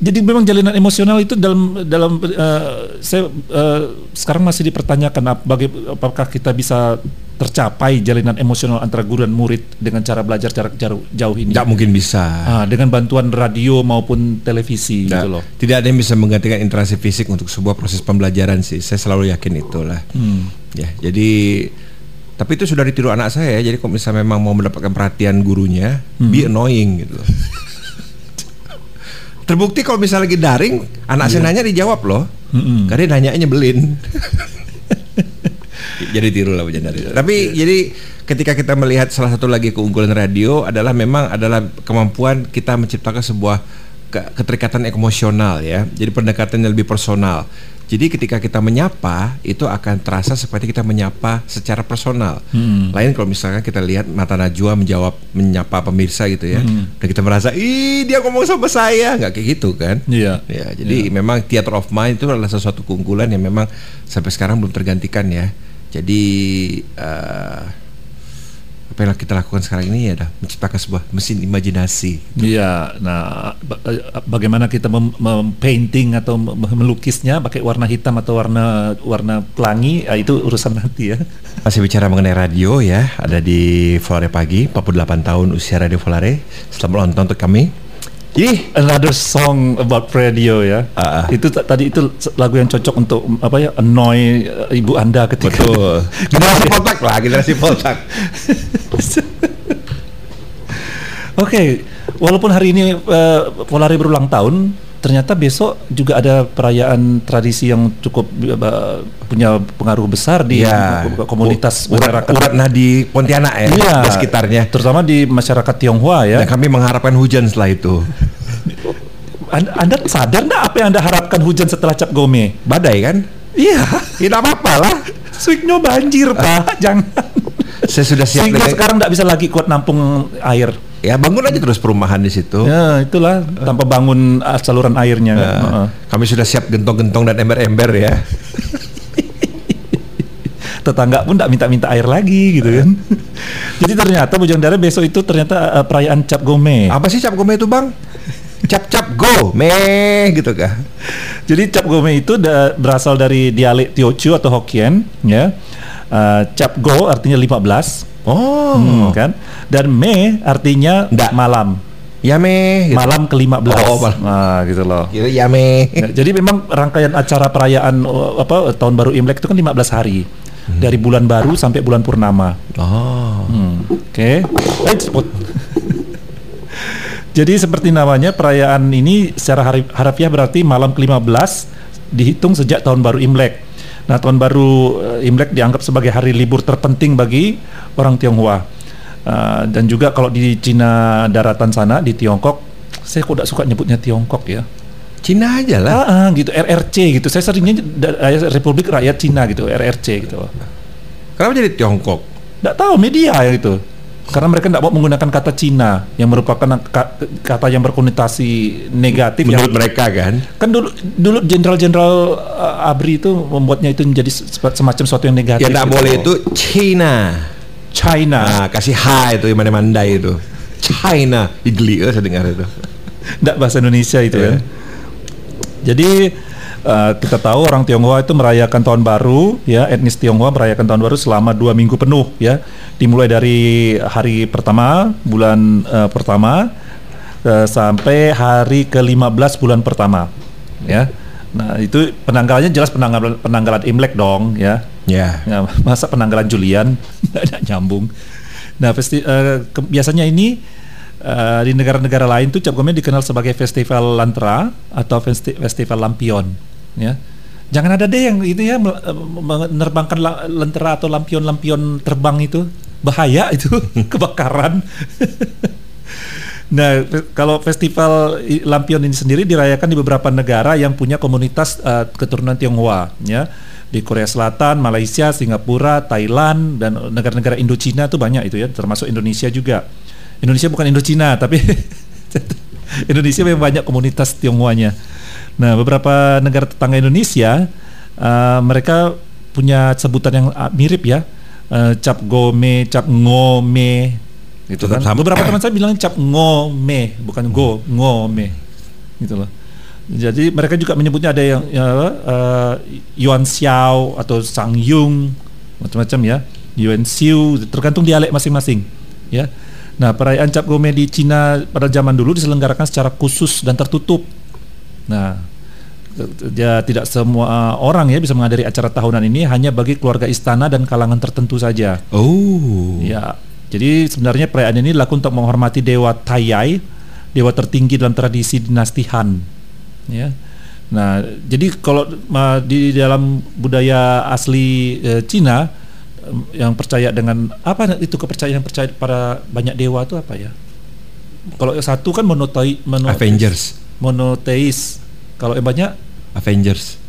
jadi memang jalinan emosional itu dalam dalam eh, saya eh, sekarang masih dipertanyakan ap- baga- apakah kita bisa tercapai jalinan emosional antara guru dan murid dengan cara belajar jarak jauh, jauh ini. Nggak mungkin bisa. Ah, dengan bantuan radio maupun televisi Nggak- gitu loh. Tidak ada yang bisa menggantikan interaksi fisik untuk sebuah proses pembelajaran sih. Saya selalu yakin itulah. Hmm. Ya, jadi tapi itu sudah ditiru anak saya. Jadi kalau misalnya memang mau mendapatkan perhatian gurunya, be annoying gitu loh. Terbukti kalau misalnya lagi daring, anak saya nanya dijawab loh. Mm-mm. Karena dia nanya nyebelin. jadi tiru lah bercanda. Tapi jadi ketika kita melihat salah satu lagi keunggulan radio adalah memang adalah kemampuan kita menciptakan sebuah ke- keterikatan emosional ya. Jadi pendekatan yang lebih personal. Jadi ketika kita menyapa itu akan terasa seperti kita menyapa secara personal. Hmm. Lain kalau misalkan kita lihat mata Najwa menjawab menyapa pemirsa gitu ya. Hmm. Dan kita merasa, "Ih, dia ngomong sama saya." nggak kayak gitu kan? Iya. Ya, jadi memang theater of mind itu adalah sesuatu keunggulan yang memang sampai sekarang belum tergantikan ya. Jadi eh, apa yang kita lakukan sekarang ini adalah menciptakan sebuah mesin imajinasi. Iya, nah eh, bagaimana kita mem, mem- painting atau melukisnya pakai warna hitam atau warna warna pelangi, ya itu urusan nanti ya. Masih bicara mengenai radio ya, ada di Volare Pagi, 48 tahun usia Radio Volare. Selamat nonton untuk kami. Jadi, Another song about radio ya. Ah, ah. Itu tadi itu lagu yang cocok untuk apa ya annoy eh, ibu anda ketika betul. Generasi poltak lah, generasi poltak. Oke, walaupun hari ini uh, Polari berulang tahun, ternyata besok juga ada perayaan tradisi yang cukup uh, punya pengaruh besar di Iya. komunitas U- urat, masyarakat. urat nadi Pontianak ya, Iya, dan sekitarnya. terutama di masyarakat Tionghoa ya. Dan kami mengharapkan hujan setelah itu. Anda, anda sadar nggak apa yang anda harapkan hujan setelah Cap Gome? Badai kan? Iya, Tidak apa-apa lah. Swigno banjir pak, jangan. Saya sudah siap Sehingga dengan- sekarang nggak bisa lagi kuat nampung air. Ya bangun aja terus perumahan di situ. Ya itulah tanpa bangun uh, saluran airnya. Ya, Heeh. Kami sudah siap gentong-gentong dan ember-ember ya. tetangga pun tidak minta-minta air lagi gitu kan. Jadi ternyata Bujang Dara besok itu ternyata uh, perayaan Cap Gome. Apa sih cap gome itu bang? Cap-cap go, meh gitu kah? Jadi Cap Gome itu da- berasal dari dialek Teochew atau Hokkien ya. Uh, Cap Go artinya 15 Oh, hmm, kan. Dan Me artinya Ndak. malam. ya meh. Gitu. Malam ke-15. Oh, malam. Nah, gitu loh. Kira ya meh. Ya, jadi memang rangkaian acara perayaan uh, apa tahun baru Imlek itu kan 15 hari. Dari bulan baru sampai bulan purnama. Oh, Hmm, Oke. Cepet. Jadi seperti namanya perayaan ini secara harafiah berarti malam ke-15 dihitung sejak tahun baru Imlek. Nah, tahun baru eh, Imlek dianggap sebagai hari libur terpenting bagi orang Tionghoa. Uh, dan juga kalau di Cina daratan sana di Tiongkok, saya kok tidak suka nyebutnya Tiongkok ya. Cina aja lah. Ah, ah, gitu RRC gitu. Saya seringnya eh, Republik Rakyat Cina gitu, RRC gitu. Kenapa jadi Tiongkok? Tidak tahu media ya itu. Karena mereka tidak mau menggunakan kata Cina yang merupakan ka- kata yang berkonotasi negatif. Menurut yang, mereka kan? kan dulu dulu jenderal-jenderal uh, ABRI itu membuatnya itu menjadi se- semacam sesuatu yang negatif. Ya tidak gitu. boleh itu China. China. Nah, kasih H itu yang mana mandai itu. China, igli eh, saya dengar itu. Tidak bahasa Indonesia itu Iya. kan. Jadi uh, kita tahu orang Tionghoa itu merayakan tahun baru, ya etnis Tionghoa merayakan tahun baru selama dua minggu penuh, ya dimulai dari hari pertama bulan uh, pertama uh, sampai hari ke-15 bulan pertama, ya. Nah itu penanggalannya jelas penanggalan penanggalan Imlek dong, ya. Ya. Ya, masa penanggalan Julian nggak nyambung. Nah, festi eh, ke- biasanya ini eh, di negara-negara lain tuh Cap Gome dikenal sebagai festival lantera atau festi- festival lampion, ya. Jangan ada deh yang itu ya eh, menerbangkan lentera atau lampion-lampion terbang itu bahaya itu kebakaran. Nah, kalau festival lampion ini sendiri dirayakan di beberapa negara yang punya komunitas eh, keturunan Tionghoa, ya. Di Korea Selatan, Malaysia, Singapura, Thailand, dan negara-negara Indochina itu banyak itu ya, termasuk Indonesia juga. Indonesia bukan Indochina, tapi Indonesia memang banyak komunitas Tionghoanya. Nah, beberapa negara tetangga Indonesia, eh, mereka punya sebutan yang ah, mirip ya, Eh, cap gome, cap ngome, gitu kan. Sama. Beberapa teman saya bilang cap ngome, bukan go, ngome, gitu loh. Jadi mereka juga menyebutnya ada yang ya, eh, Yuan Xiao atau Sang Yung, macam-macam ya, Yuan Xiu, tergantung dialek masing-masing, ya. Nah, perayaan Cap Gome di Cina pada zaman dulu diselenggarakan secara khusus dan tertutup. Nah, ya tidak semua orang ya bisa menghadiri acara tahunan ini hanya bagi keluarga istana dan kalangan tertentu saja. Oh. Ya, jadi sebenarnya perayaan ini dilakukan untuk menghormati dewa Taiyai, dewa tertinggi dalam tradisi dinasti Han. Ya. Nah, jadi kalau ma, di dalam budaya asli eh, Cina em, yang percaya dengan apa itu kepercayaan percaya pada banyak dewa itu apa ya? Kalau satu kan monotei, mono- Avengers. monoteis. Kalau yang banyak Avengers.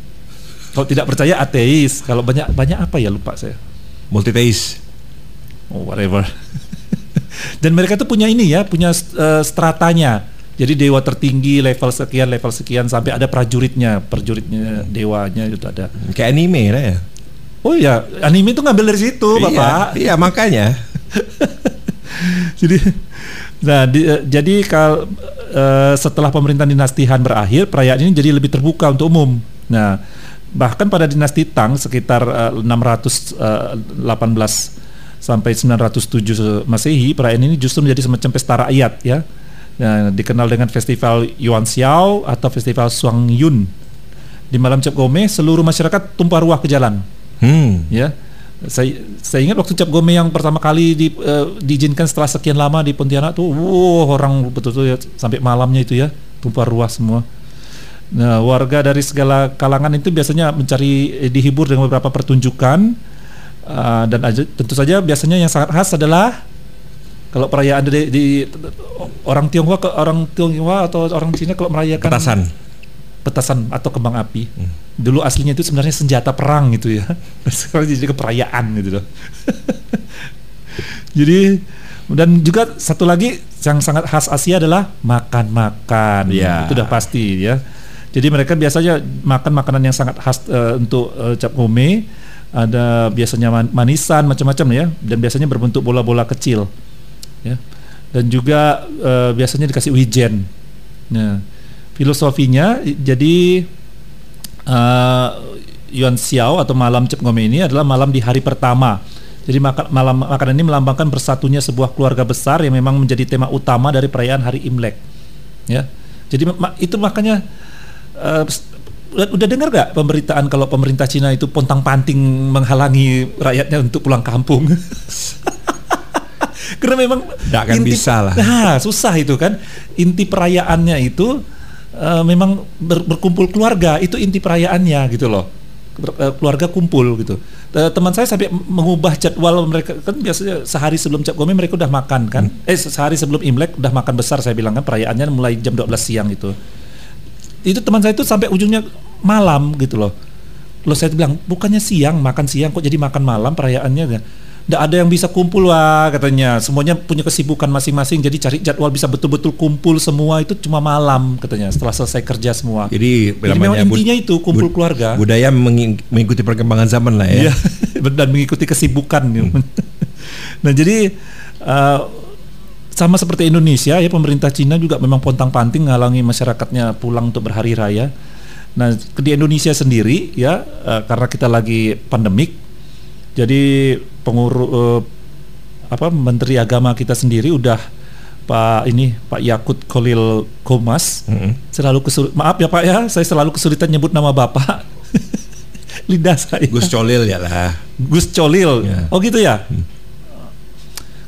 kalau tidak percaya ateis. Kalau banyak banyak apa ya lupa saya. Multiteis. Oh, whatever. Dan mereka tuh punya ini ya, punya eh, stratanya. Jadi dewa tertinggi level sekian, level sekian sampai ada prajuritnya, prajuritnya dewanya itu ada. Kayak anime lah ya. Oh ya, anime itu ngambil dari situ, Bapak. Iya, iya makanya. jadi nah di, uh, jadi kal uh, setelah pemerintahan dinasti Han berakhir perayaan ini jadi lebih terbuka untuk umum. Nah, bahkan pada dinasti Tang sekitar uh, 618 sampai 907 Masehi perayaan ini justru menjadi semacam pesta rakyat ya. Nah, dikenal dengan festival Yuan Xiao atau festival Suang Yun. Di malam Cap Gome seluruh masyarakat tumpah ruah ke jalan. Hmm. Ya. Saya saya ingat waktu Cap Gome yang pertama kali di, uh, diizinkan setelah sekian lama di Pontianak tuh, wow, orang betul-betul ya, sampai malamnya itu ya tumpah ruah semua. Nah, warga dari segala kalangan itu biasanya mencari eh, dihibur dengan beberapa pertunjukan uh, dan aja, tentu saja biasanya yang sangat khas adalah kalau perayaan di, di orang Tionghoa ke orang Tionghoa atau orang Cina kalau merayakan Petasan. Petasan atau kembang api. Hmm. Dulu aslinya itu sebenarnya senjata perang gitu ya. Sekarang jadi keperayaan gitu loh. jadi dan juga satu lagi yang sangat khas Asia adalah makan-makan. Ya. Itu udah pasti ya. Jadi mereka biasanya makan makanan yang sangat khas uh, untuk uh, cap gome. Ada biasanya man manisan macam-macam ya dan biasanya berbentuk bola-bola kecil. Ya. Dan juga uh, biasanya dikasih wijen. Nah, filosofinya jadi uh, Yuan Xiao atau malam cap gome ini adalah malam di hari pertama. Jadi makan malam makanan ini melambangkan bersatunya sebuah keluarga besar yang memang menjadi tema utama dari perayaan hari Imlek. Ya. Jadi itu makanya uh, udah dengar gak pemberitaan kalau pemerintah Cina itu pontang-panting menghalangi rakyatnya untuk pulang kampung? Karena memang nggak akan inti, bisa lah. Nah, susah itu kan. Inti perayaannya itu uh, memang ber, berkumpul keluarga, itu inti perayaannya gitu loh. Uh, keluarga kumpul gitu. Uh, teman saya sampai mengubah jadwal mereka kan biasanya sehari sebelum Cap Gome mereka udah makan kan. Hmm. Eh sehari sebelum Imlek udah makan besar saya bilang kan perayaannya mulai jam 12 siang itu itu teman saya itu sampai ujungnya malam gitu loh lo saya bilang bukannya siang makan siang kok jadi makan malam perayaannya ya tidak ada yang bisa kumpul wah katanya. Semuanya punya kesibukan masing-masing jadi cari jadwal bisa betul-betul kumpul semua itu cuma malam katanya setelah selesai kerja semua. Jadi, jadi memang intinya itu kumpul bud keluarga. budaya mengikuti perkembangan zaman lah ya. Iya, dan mengikuti kesibukan. Hmm. nah jadi uh, sama seperti Indonesia ya pemerintah Cina juga memang pontang-panting ngalangi masyarakatnya pulang untuk berhari raya. Nah di Indonesia sendiri ya uh, karena kita lagi pandemik, jadi pengurus uh, apa Menteri Agama kita sendiri udah Pak ini Pak Yakut Kolil Komas mm -hmm. selalu kesulit maaf ya Pak ya saya selalu kesulitan nyebut nama Bapak lidah saya Gus Colil ya lah Gus Colil ya. oh gitu ya hmm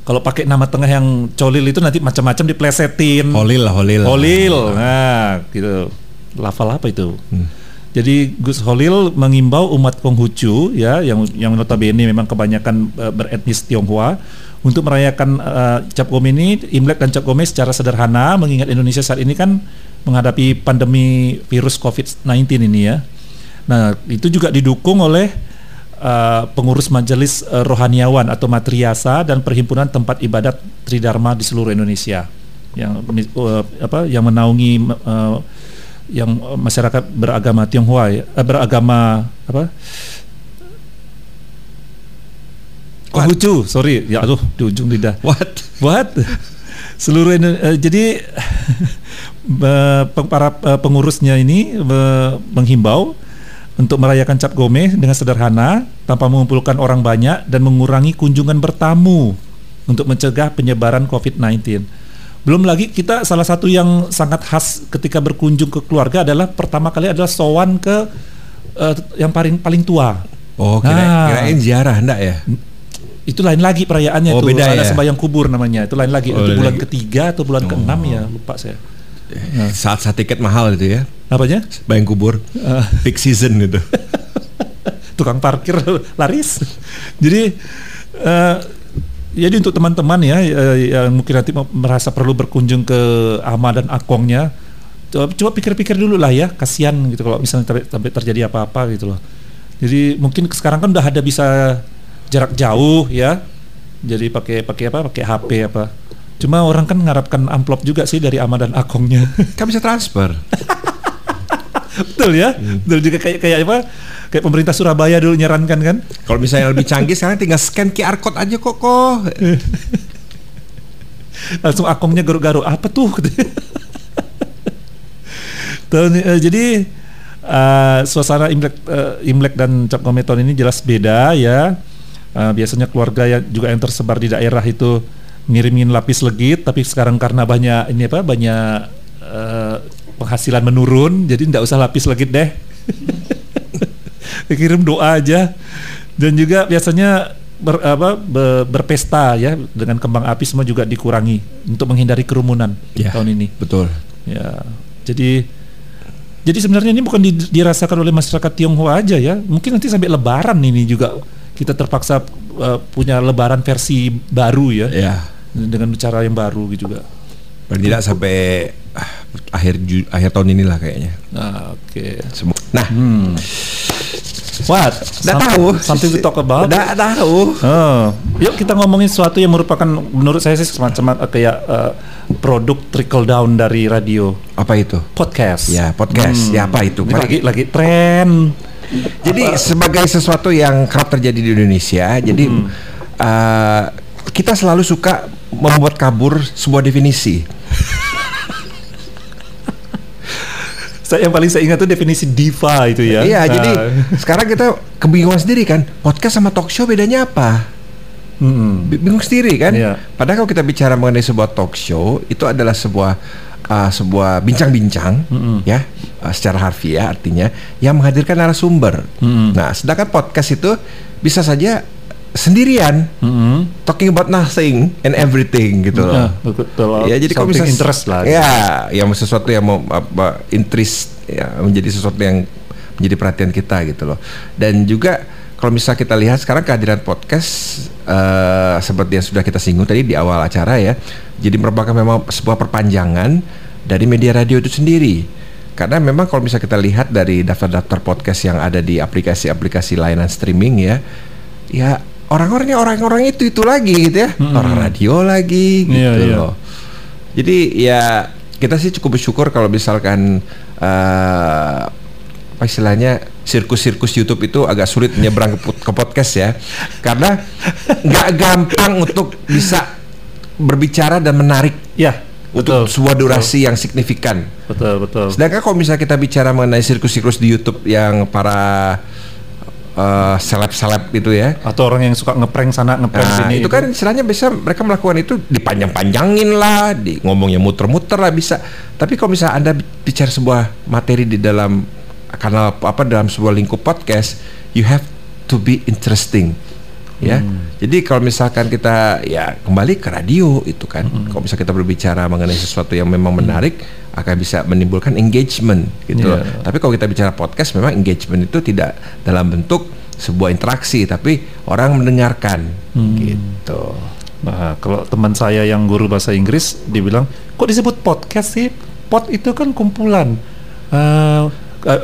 kalau pakai nama tengah yang Colil itu nanti macam-macam diplesetin. Holil lah, Holil. Holil. Nah, gitu. Lafal apa itu? Hmm. Jadi Gus Holil mengimbau umat Konghucu ya yang yang notabene memang kebanyakan uh, beretnis Tionghoa untuk merayakan uh, Cap Gome ini Imlek dan Cap Gome secara sederhana mengingat Indonesia saat ini kan menghadapi pandemi virus COVID-19 ini ya. Nah, itu juga didukung oleh uh, pengurus majelis uh, rohaniawan atau matriasa dan perhimpunan tempat ibadat Tridharma di seluruh Indonesia yang uh, apa yang menaungi yang masyarakat beragama Tionghoa ya, uh, beragama apa Konghucu, sorry, ya aduh di ujung lidah. What? What? Seluruh uh, jadi para pengurusnya ini menghimbau untuk merayakan Cap Gome dengan sederhana tanpa mengumpulkan orang banyak dan mengurangi kunjungan bertamu untuk mencegah penyebaran COVID-19. Belum lagi kita salah satu yang sangat khas ketika berkunjung ke keluarga adalah pertama kali adalah sowan ke uh, yang paling paling tua. Oh, kira, nah, kirain ziarah enggak ya? Itu lain lagi perayaannya oh, itu beda ada ya? sembahyang kubur namanya. Itu lain lagi Oh, itu bulan lagi. ketiga atau bulan Oh. keenam ya lupa saya. Nah. Saat saat tiket mahal itu ya, Apanya? bayang kubur, Ah. peak season gitu. tukang parkir laris. Jadi eh, jadi untuk teman-teman ya eh, yang mungkin nanti merasa perlu berkunjung ke ama dan akongnya, coba, coba pikir-pikir dulu lah ya, kasihan gitu kalau misalnya ter- sampai terjadi apa-apa gitu loh. Jadi mungkin sekarang kan udah ada bisa jarak jauh ya. Jadi pakai pakai apa? Pakai HP apa. Cuma orang kan mengharapkan amplop juga sih dari ama dan akongnya. Kan bisa transfer. Betul ya. Betul juga kayak kayak apa? Kayak pemerintah Surabaya dulu nyarankan kan. Kalau misalnya lebih canggih sekarang tinggal scan QR code aja kok kok. Langsung akungnya garuk-garuk. Apa tuh? Tuh, uh, jadi uh, suasana Imlek uh, Imlek dan Cap Kometon ini jelas beda ya. Uh, biasanya keluarga yang juga yang tersebar di daerah itu ngirimin lapis legit, tapi sekarang karena banyak ini apa banyak uh, penghasilan menurun, jadi tidak usah lapis legit deh. Kirim doa aja. Dan juga biasanya ber, apa, ber, berpesta ya dengan kembang api semua juga dikurangi untuk menghindari kerumunan Ya, tahun ini. Betul. Ya, jadi jadi sebenarnya ini bukan di- dirasakan oleh masyarakat Tionghoa aja ya. Mungkin nanti sampai Lebaran ini juga kita terpaksa uh, punya Lebaran versi baru ya, Ya. dengan cara yang baru gitu juga. Paling tidak sampai ah, akhir Ju- akhir tahun inilah kayaknya. Nah, oke. Semua. Nah, Hmm. What? udah Some- tahu. Something to talk about? Udah tahu. Oh, yuk kita ngomongin sesuatu yang merupakan menurut saya sih semacam uh, kayak uh, produk trickle down dari radio Apa itu? podcast. Ya, podcast. Ya, apa itu? Ini lagi lagi tren. Jadi sebagai sesuatu yang kerap terjadi di Indonesia, jadi uh, kita selalu suka membuat kabur sebuah definisi. Saya yang paling saya ingat tuh definisi diva itu ya. Iya, Nah, jadi sekarang kita kebingungan sendiri kan, podcast sama talk show bedanya apa? B- Bingung sendiri kan? Iya. Padahal kalau kita bicara mengenai sebuah talk show, itu adalah sebuah uh, sebuah bincang-bincang, ya, uh, secara harfiah artinya yang menghadirkan narasumber. Mm-mm. Nah, sedangkan podcast itu bisa saja sendirian, Mm-mm. talking about nothing and everything gitu loh. Ya, betul. Ya, jadi kalau misalnya interest lah. Ya, yang sesuatu yang mau apa interest ya, menjadi sesuatu yang menjadi perhatian kita gitu loh. Dan juga kalau misalnya kita lihat sekarang kehadiran podcast eh, seperti yang sudah kita singgung tadi di awal acara ya. Jadi merupakan memang sebuah perpanjangan dari media radio itu sendiri. Karena memang kalau misalnya kita lihat dari daftar-daftar podcast yang ada di aplikasi-aplikasi layanan streaming ya, ya orang-orangnya orang-orang itu itu lagi gitu ya, orang radio lagi gitu Iya, iya. loh. Jadi ya kita sih cukup bersyukur kalau misalkan eh apa istilahnya sirkus-sirkus YouTube itu agak sulit menyeberang ke, ke podcast ya, karena nggak gampang untuk bisa berbicara dan menarik Ya, untuk betul. sebuah durasi yang signifikan. Betul, betul. Sedangkan kalau misalnya kita bicara mengenai sirkus-sirkus di YouTube yang para eh, seleb-seleb gitu ya, Atau orang yang suka ngeprank sana, ngeprank Nah, sini. itu kan istilahnya bisa mereka melakukan itu dipanjang-panjangin lah, di ngomongnya muter-muter lah bisa. Tapi kalau misalnya Anda bicara sebuah materi di dalam kanal apa dalam sebuah lingkup podcast, you have to be interesting. Ya. Jadi kalau misalkan kita ya kembali ke radio itu kan, kalau misalnya kita berbicara mengenai sesuatu yang memang menarik akan bisa menimbulkan engagement gitu loh. Iya. Tapi kalau kita bicara podcast memang engagement itu tidak dalam bentuk sebuah interaksi tapi orang mendengarkan gitu. Nah, kalau teman saya yang guru bahasa Inggris, dia bilang, kok disebut podcast sih? Pot itu kan kumpulan. Eh,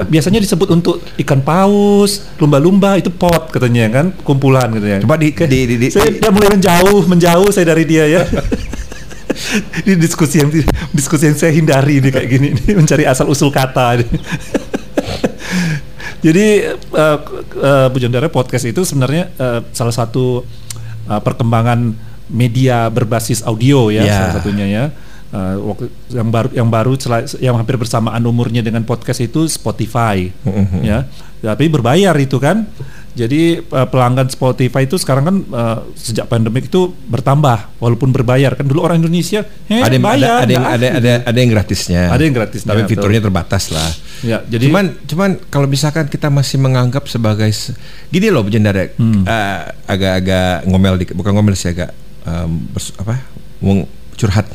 biasanya disebut untuk ikan paus, lumba-lumba itu pot katanya kan, kumpulan katanya. Coba di, di, di, di- saya dia mulai menjauh, menjauh saya dari dia ya. ini diskusi yang diskusi yang saya hindari ini kayak gini, ini mencari asal usul kata. Jadi uh, uh, Bu Jondara podcast itu sebenarnya eh, salah satu uh, perkembangan media berbasis audio ya, Ya. salah satunya ya. Uh, waktu yang baru yang baru yang hampir bersamaan umurnya dengan podcast itu Spotify Mhm. ya. Tapi berbayar itu kan. Jadi uh, pelanggan Spotify itu sekarang kan uh, sejak pandemik itu bertambah walaupun berbayar kan dulu orang Indonesia eh, ada yang, ada, bayar ada yang nggak ada ada ada yang gratisnya. Ada yang gratisnya, Tapi fiturnya terbatas lah. ya jadi cuman cuman kalau misalkan kita masih menganggap sebagai se- gini loh Jendara, Hmm. eh, agak-agak ngomel dikit, bukan ngomel sih agak bers- apa? Curhat.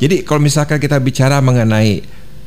Jadi kalau misalkan kita bicara mengenai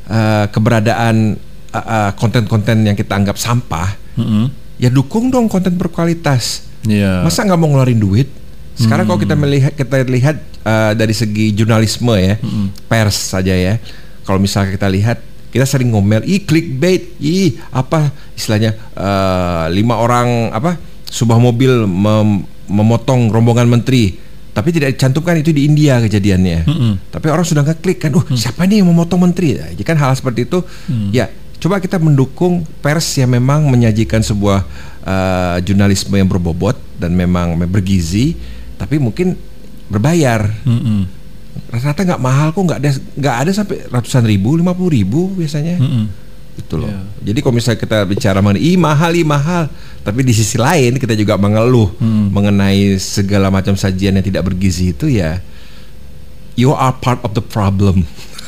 eh, keberadaan eh, eh, konten-konten yang kita anggap sampah, Mm-mm. ya dukung dong konten berkualitas. Iya. Masa nggak mau ngeluarin duit? Sekarang kalau kita melihat kita lihat uh, dari segi jurnalisme ya, pers saja ya. Kalau misalnya kita lihat, kita sering ngomel, ih clickbait, ih apa istilahnya uh, lima orang apa sebuah mobil mem- memotong rombongan menteri, tapi tidak dicantumkan itu di India kejadiannya. Mm-mm. Tapi orang sudah ngeklik kan, oh siapa nih yang memotong menteri? Nah, jadi kan hal seperti itu, ya coba kita mendukung pers yang memang menyajikan sebuah uh, jurnalisme yang berbobot dan memang bergizi, tapi mungkin berbayar. Mm-mm. rata-rata nggak mahal kok nggak ada nggak ada sampai ratusan ribu lima puluh ribu biasanya Mm-mm. Gitu loh Iya. jadi kalau misalnya kita bicara mengenai mahal ih mahal tapi di sisi lain kita juga mengeluh Hmm. mengenai segala macam sajian yang tidak bergizi itu ya you are part of the problem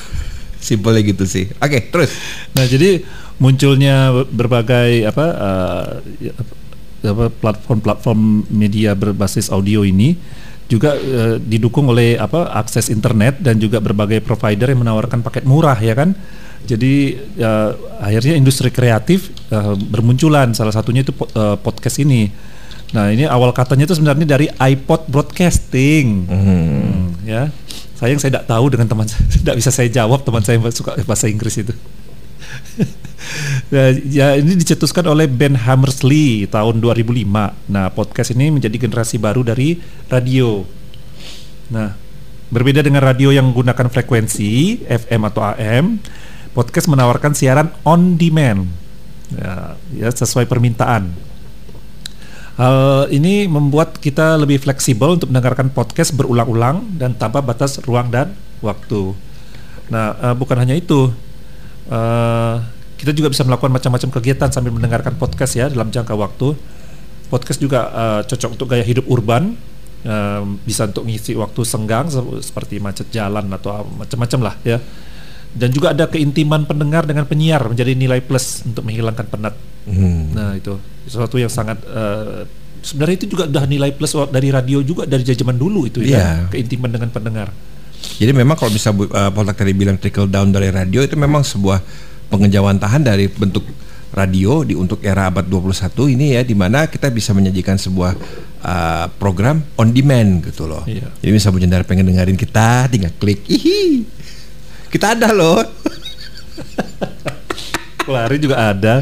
simpelnya gitu sih oke terus Nah, jadi munculnya berbagai apa ya, apa platform-platform media berbasis audio ini juga eh, didukung oleh apa akses internet dan juga berbagai provider yang menawarkan paket murah ya kan. Jadi ya, akhirnya industri kreatif eh, bermunculan salah satunya itu po- eh, podcast ini. Nah, ini awal katanya itu sebenarnya dari iPod broadcasting. Hmm, ya. Sayang saya tidak tahu dengan teman saya, tidak bisa saya jawab teman saya yang suka bahasa Inggris itu. Nah, ya ini dicetuskan oleh Ben Hammersley tahun 2005. Nah, podcast ini menjadi generasi baru dari radio. Nah, berbeda dengan radio yang menggunakan frekuensi FM atau AM, podcast menawarkan siaran on demand. Ya, ya sesuai permintaan. Hal ini membuat kita lebih fleksibel untuk mendengarkan podcast berulang-ulang dan tanpa batas ruang dan waktu. Nah, eh, bukan hanya itu, eh, kita juga bisa melakukan macam-macam kegiatan sambil mendengarkan podcast ya dalam jangka waktu. Podcast juga eh, cocok untuk gaya hidup urban, bisa untuk mengisi waktu senggang se- seperti macet jalan atau macam-macam lah ya. Dan juga ada keintiman pendengar dengan penyiar menjadi nilai plus untuk menghilangkan penat. Hmm. Nah itu sesuatu yang sangat eh, sebenarnya itu juga udah nilai plus dari radio juga dari zaman dulu itu Iya. ya keintiman dengan pendengar. Jadi memang kalau bisa uh, Poltak tadi bilang trickle down dari radio itu memang sebuah pengejawantahan dari bentuk radio di untuk era abad 21 ini ya di mana kita bisa menyajikan sebuah uh, program on demand gitu loh. Iya. Jadi bisa Jendara pengen dengerin kita tinggal klik. Ihi. Kita ada loh. Lari juga ada.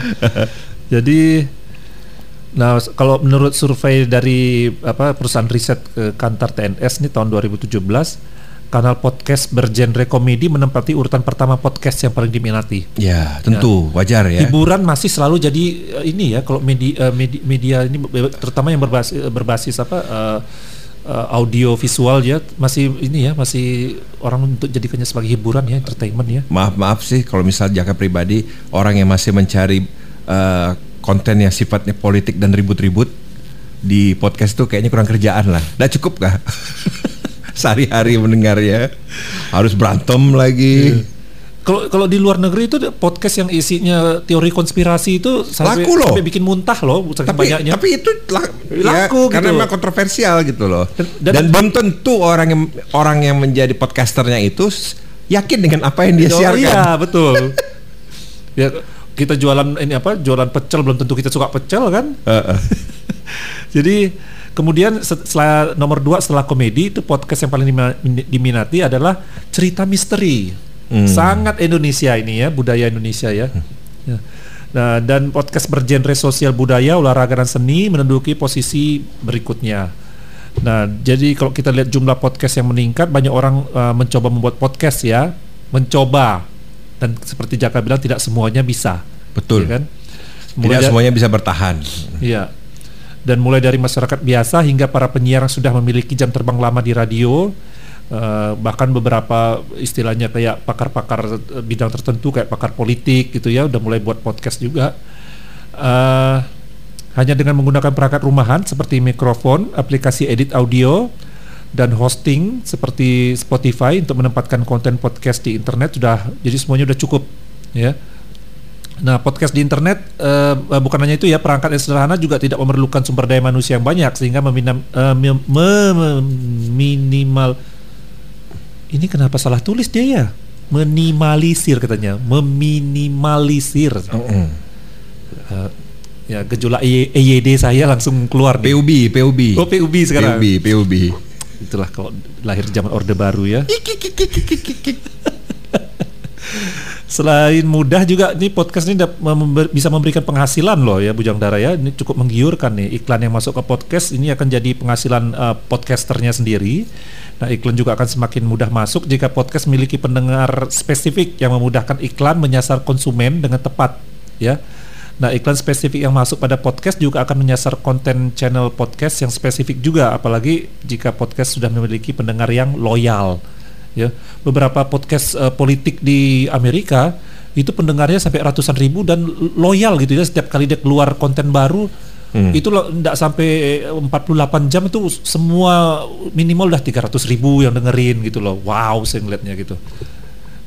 Jadi nah kalau menurut survei dari apa perusahaan riset ke Kantar TNS ini tahun 2017 kanal podcast bergenre komedi menempati urutan pertama podcast yang paling diminati. Ya, tentu wajar ya. Hiburan masih selalu jadi eh, ini ya kalau media media, media ini be- terutama yang berbasis berbasis apa eh, eh, audio visual ya masih ini ya masih orang untuk jadikannya sebagai hiburan ya entertainment ya. Maaf maaf sih kalau misal jaka pribadi orang yang masih mencari uh, konten yang sifatnya politik dan ribut-ribut di podcast tuh kayaknya kurang kerjaan lah. Udah cukup gak? Sehari-hari mendengar ya harus berantem lagi. Kalau kalau di luar negeri itu podcast yang isinya teori konspirasi itu sampai, Laku loh. sampai bikin muntah loh Tapi banyaknya. tapi itu lah, Laku ya, karena gitu. memang kontroversial gitu loh. Dan- Dan, dan- belum tentu orang yang orang yang menjadi podcasternya itu yakin dengan apa yang dia Oh, siarkan. Iya betul. ya kita jualan ini apa jualan pecel belum tentu kita suka pecel kan. Heeh. Jadi kemudian set- setelah nomor dua setelah komedi itu podcast yang paling diminati adalah cerita misteri. Hmm. Sangat Indonesia ini ya budaya Indonesia ya. Ya. Nah dan podcast bergenre sosial budaya olahraga dan seni menduduki posisi berikutnya. Nah jadi kalau kita lihat jumlah podcast yang meningkat banyak orang uh, mencoba membuat podcast ya mencoba dan seperti Jaka bilang tidak semuanya bisa. Betul. ya kan? Tidak Mulai da- semuanya bisa bertahan. Iya. Dan mulai dari masyarakat biasa hingga para penyiar yang sudah memiliki jam terbang lama di radio, eh, bahkan beberapa istilahnya kayak pakar-pakar eh, bidang tertentu kayak pakar politik gitu ya, udah mulai buat podcast juga. Eh, hanya dengan menggunakan perangkat rumahan seperti mikrofon, aplikasi edit audio, dan hosting seperti Spotify untuk menempatkan konten podcast di internet sudah jadi semuanya udah cukup ya. Nah, podcast di internet eh, bukan hanya itu ya, perangkat yang sederhana juga tidak memerlukan sumber daya manusia yang banyak sehingga meminam, eh, mem- me- me- minimal ini kenapa salah tulis dia ya? Minimalisir katanya, meminimalisir. Heeh. Eh, ya gejolak EY EYD saya langsung keluar nih. PUB, PUB. Oh, PUB sekarang. PUB, PUB. Itulah kalau lahir zaman Orde Baru ya. Selain mudah juga nih podcast ini bisa memberikan penghasilan loh ya Bujang Dara ya. Ini cukup menggiurkan nih iklan yang masuk ke podcast ini akan jadi penghasilan eh, podcasternya sendiri. Nah iklan juga akan semakin mudah masuk jika podcast memiliki pendengar spesifik yang memudahkan iklan menyasar konsumen dengan tepat ya. Nah iklan spesifik yang masuk pada podcast juga akan menyasar konten channel podcast yang spesifik juga apalagi jika podcast sudah memiliki pendengar yang loyal ya. Beberapa podcast uh, politik di Amerika itu pendengarnya sampai ratusan ribu dan loyal gitu ya setiap kali dia keluar konten baru hmm. itu tidak sampai 48 jam itu semua minimal udah 300 ribu yang dengerin gitu loh. Wow saya ngeliatnya gitu.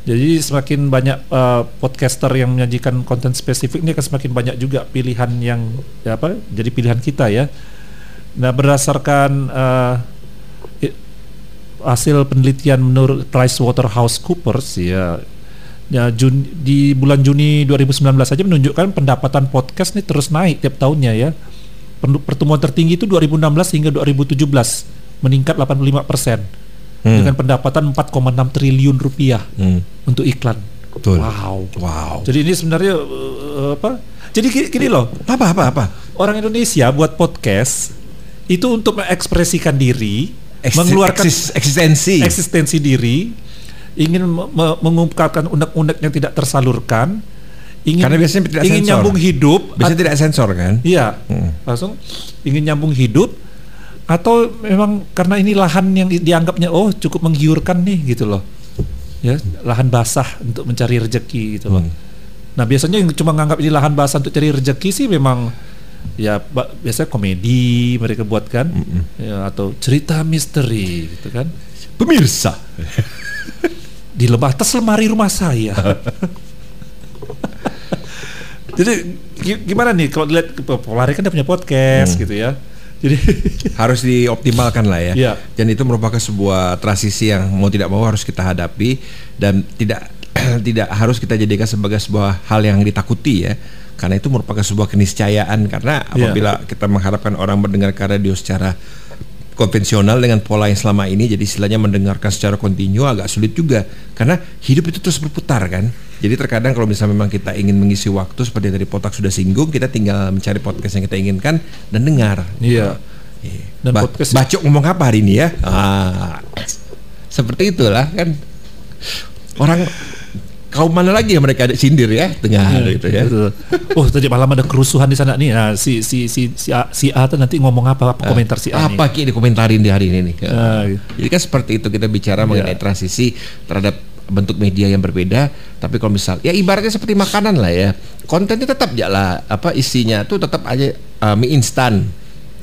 Jadi semakin banyak uh, podcaster yang menyajikan konten spesifik ini akan semakin banyak juga pilihan yang ya apa jadi pilihan kita ya. Nah berdasarkan uh, hasil penelitian menurut PricewaterhouseCoopers ya ya Juni, di bulan Juni 2019 saja menunjukkan pendapatan podcast ini terus naik tiap tahunnya ya. Pertumbuhan tertinggi itu 2016 hingga 2017 meningkat 85 persen hmm. dengan pendapatan 4,6 triliun rupiah hmm. untuk iklan. Betul. Wow. Wow. Jadi ini sebenarnya uh, apa? Jadi gini, gini loh. Apa apa apa? Orang Indonesia buat podcast itu untuk mengekspresikan diri, Eksis, mengeluarkan eksistensi eksistensi diri ingin me mengungkapkan unek-unek yang tidak tersalurkan, ingin Karena biasanya tidak ingin sensor. nyambung hidup, biasanya tidak sensor kan? Iya, hmm. langsung ingin nyambung hidup atau memang karena ini lahan yang dianggapnya oh cukup menggiurkan nih gitu loh, ya lahan basah untuk mencari rezeki gitu loh. Hmm. Nah biasanya yang cuma nganggap ini lahan basah untuk cari rezeki sih memang ya biasanya komedi mereka buat kan, mm -mm. ya, atau cerita misteri gitu kan. Pemirsa. di lebah atas lemari rumah saya. Jadi gimana nih kalau dilihat Polari kan dia punya podcast hmm. gitu ya. Jadi harus dioptimalkan lah ya. ya. Dan itu merupakan sebuah transisi yang mau tidak mau harus kita hadapi dan tidak tidak harus kita jadikan sebagai sebuah hal yang ditakuti ya. Karena itu merupakan sebuah keniscayaan. Karena iya. apabila ya. kita mengharapkan orang mendengar radio secara konvensional dengan pola yang selama ini jadi istilahnya mendengarkan secara kontinu agak sulit juga. Karena hidup itu terus berputar kan? Jadi terkadang kalau misalnya memang kita ingin mengisi waktu seperti dari potak sudah singgung kita tinggal mencari podcast yang kita inginkan dan dengar. Iya. Yeah. dan ba podcast bacok ngomong apa hari ini ya? Ah, seperti itulah kan? Orang kaum mana lagi yang mereka ada sindir ya tengah hmm, gitu ya. Betul. Oh tadi malam ada kerusuhan di sana nih. Nah, si si si si A, si A tuh nanti ngomong apa, apa uh, komentar si A Apa ki dikomentarin di hari ini nih. Uh, Jadi kan seperti itu kita bicara yeah. mengenai transisi terhadap bentuk media yang berbeda tapi kalau misal ya ibaratnya seperti makanan lah ya kontennya tetap ya lah apa isinya tuh tetap aja uh, mie instan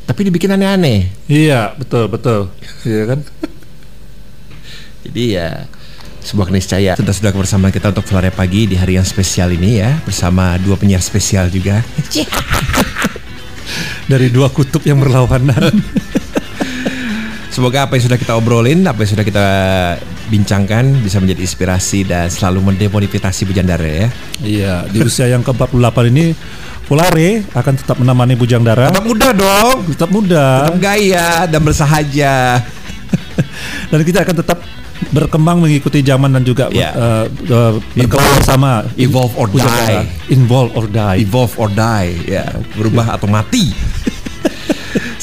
tapi dibikin aneh-aneh iya betul betul iya kan jadi ya sebuah keniscayaan. Sudah sudah bersama kita untuk sore pagi di hari yang spesial ini ya bersama dua penyiar spesial juga. Dari dua kutub yang berlawanan. Semoga apa yang sudah kita obrolin, apa yang sudah kita bincangkan bisa menjadi inspirasi dan selalu mendemotivasi Bujandara ya. Iya, di usia yang ke-48 ini Polare akan tetap menemani Bujang Dara. Tetap muda dong. Tetap muda. Tetap gaya dan bersahaja. dan kita akan tetap berkembang mengikuti zaman dan juga yeah. uh, uh, berkembang bersama evolve or die involve or die evolve or die ya berubah yeah. atau mati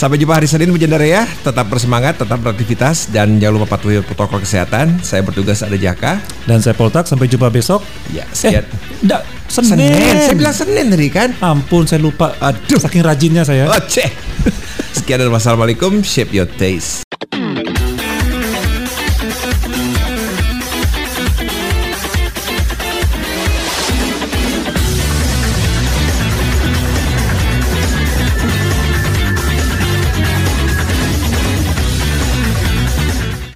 Sampai jumpa hari Senin Bujandara ya. Tetap bersemangat, tetap beraktivitas dan jangan lupa patuhi protokol kesehatan. Saya bertugas ada Jaka dan saya Poltak. Sampai jumpa besok. Ya, sekian. Eh, enggak, Senin. Senin. Saya bilang Senin tadi kan. Ampun, saya lupa. Aduh, saking rajinnya saya. Oh, Sekian dan wassalamualaikum. Shape your taste.